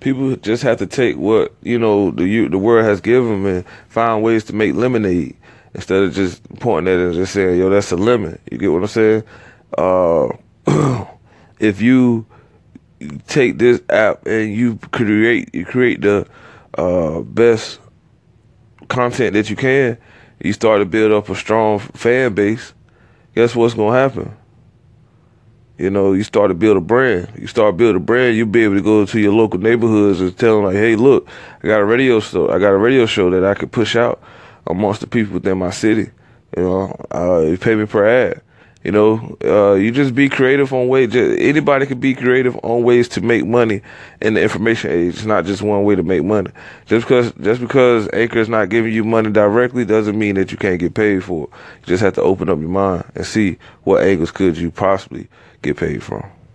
people just have to take what you know the the world has given them and find ways to make lemonade instead of just pointing at it and just saying, "Yo, that's a lemon." You get what I'm saying? Uh, if you take this app and you create you create the uh, best content that you can, you start to build up a strong fan base. Guess what's gonna happen? You know, you start to build a brand. You start build a brand, you'll be able to go to your local neighborhoods and tell them like, "Hey, look, I got a radio show. I got a radio show that I could push out amongst the people within my city. You know, uh, you pay me per ad. You know, uh, you just be creative on ways. Anybody can be creative on ways to make money in the information age. It's not just one way to make money. Just because just because Anchor is not giving you money directly doesn't mean that you can't get paid for it. You just have to open up your mind and see what angles could you possibly get paid from.